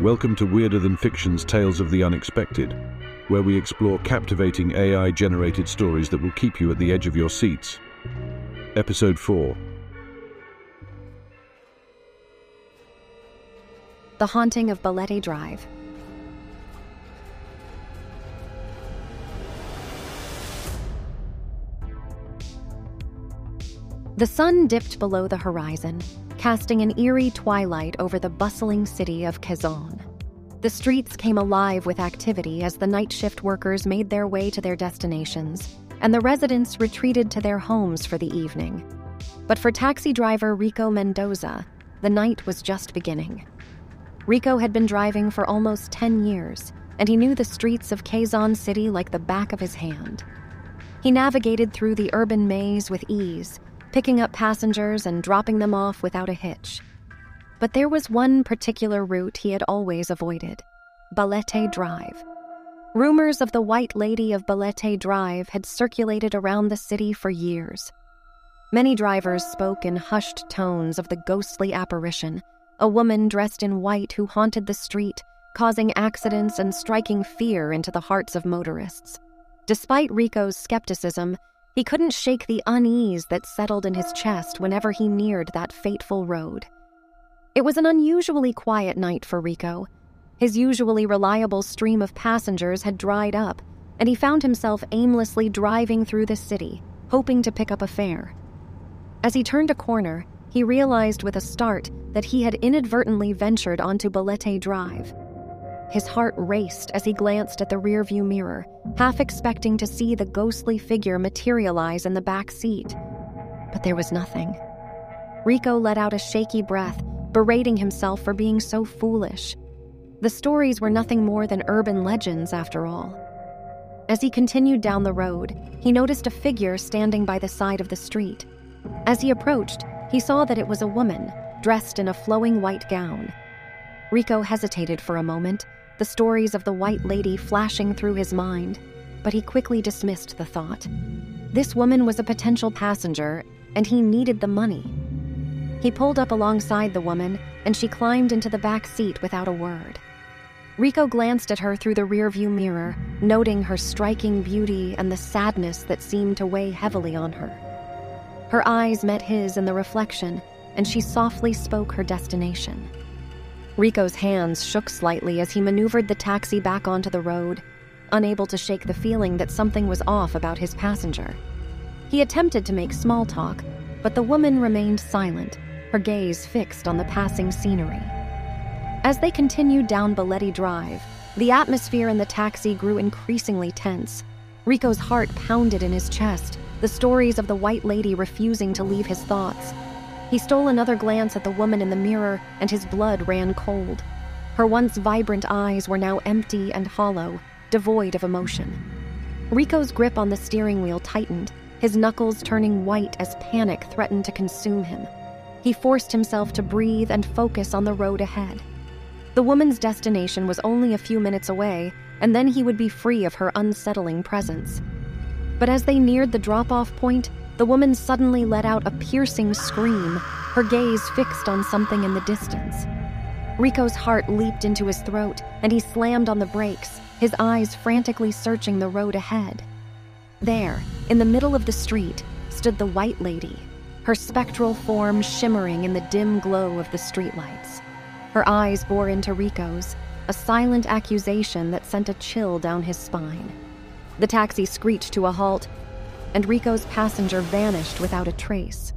Welcome to Weirder Than Fiction's Tales of the Unexpected, where we explore captivating AI generated stories that will keep you at the edge of your seats. Episode 4 The Haunting of Balete Drive. The sun dipped below the horizon, casting an eerie twilight over the bustling city of Quezon. The streets came alive with activity as the night shift workers made their way to their destinations, and the residents retreated to their homes for the evening. But for taxi driver Rico Mendoza, the night was just beginning. Rico had been driving for almost 10 years, and he knew the streets of Quezon City like the back of his hand. He navigated through the urban maze with ease, picking up passengers and dropping them off without a hitch. But there was one particular route he had always avoided Balete Drive. Rumors of the White Lady of Balete Drive had circulated around the city for years. Many drivers spoke in hushed tones of the ghostly apparition, a woman dressed in white who haunted the street, causing accidents and striking fear into the hearts of motorists. Despite Rico's skepticism, he couldn't shake the unease that settled in his chest whenever he neared that fateful road. It was an unusually quiet night for Rico. His usually reliable stream of passengers had dried up, and he found himself aimlessly driving through the city, hoping to pick up a fare. As he turned a corner, he realized with a start that he had inadvertently ventured onto Balete Drive. His heart raced as he glanced at the rearview mirror, half expecting to see the ghostly figure materialize in the back seat. But there was nothing. Rico let out a shaky breath, berating himself for being so foolish. The stories were nothing more than urban legends, after all. As he continued down the road, he noticed a figure standing by the side of the street. As he approached, he saw that it was a woman, dressed in a flowing white gown. Rico hesitated for a moment, the stories of the White Lady flashing through his mind, but he quickly dismissed the thought. This woman was a potential passenger, and he needed the money. He pulled up alongside the woman, and she climbed into the back seat without a word. Rico glanced at her through the rearview mirror, noting her striking beauty and the sadness that seemed to weigh heavily on her. Her eyes met his in the reflection, and she softly spoke her destination. Rico's hands shook slightly as he maneuvered the taxi back onto the road, unable to shake the feeling that something was off about his passenger. He attempted to make small talk, but the woman remained silent, her gaze fixed on the passing scenery. As they continued down Balete Drive, the atmosphere in the taxi grew increasingly tense. Rico's heart pounded in his chest, the stories of the White Lady refusing to leave his thoughts. He stole another glance at the woman in the mirror, and his blood ran cold. Her once vibrant eyes were now empty and hollow, devoid of emotion. Rico's grip on the steering wheel tightened, his knuckles turning white as panic threatened to consume him. He forced himself to breathe and focus on the road ahead. The woman's destination was only a few minutes away, and then he would be free of her unsettling presence. But as they neared the drop off point, the woman suddenly let out a piercing scream, her gaze fixed on something in the distance. Rico's heart leaped into his throat, and he slammed on the brakes, his eyes frantically searching the road ahead. There, in the middle of the street, stood the White Lady, her spectral form shimmering in the dim glow of the streetlights. Her eyes bore into Rico's, a silent accusation that sent a chill down his spine. The taxi screeched to a halt, and Rico's passenger vanished without a trace.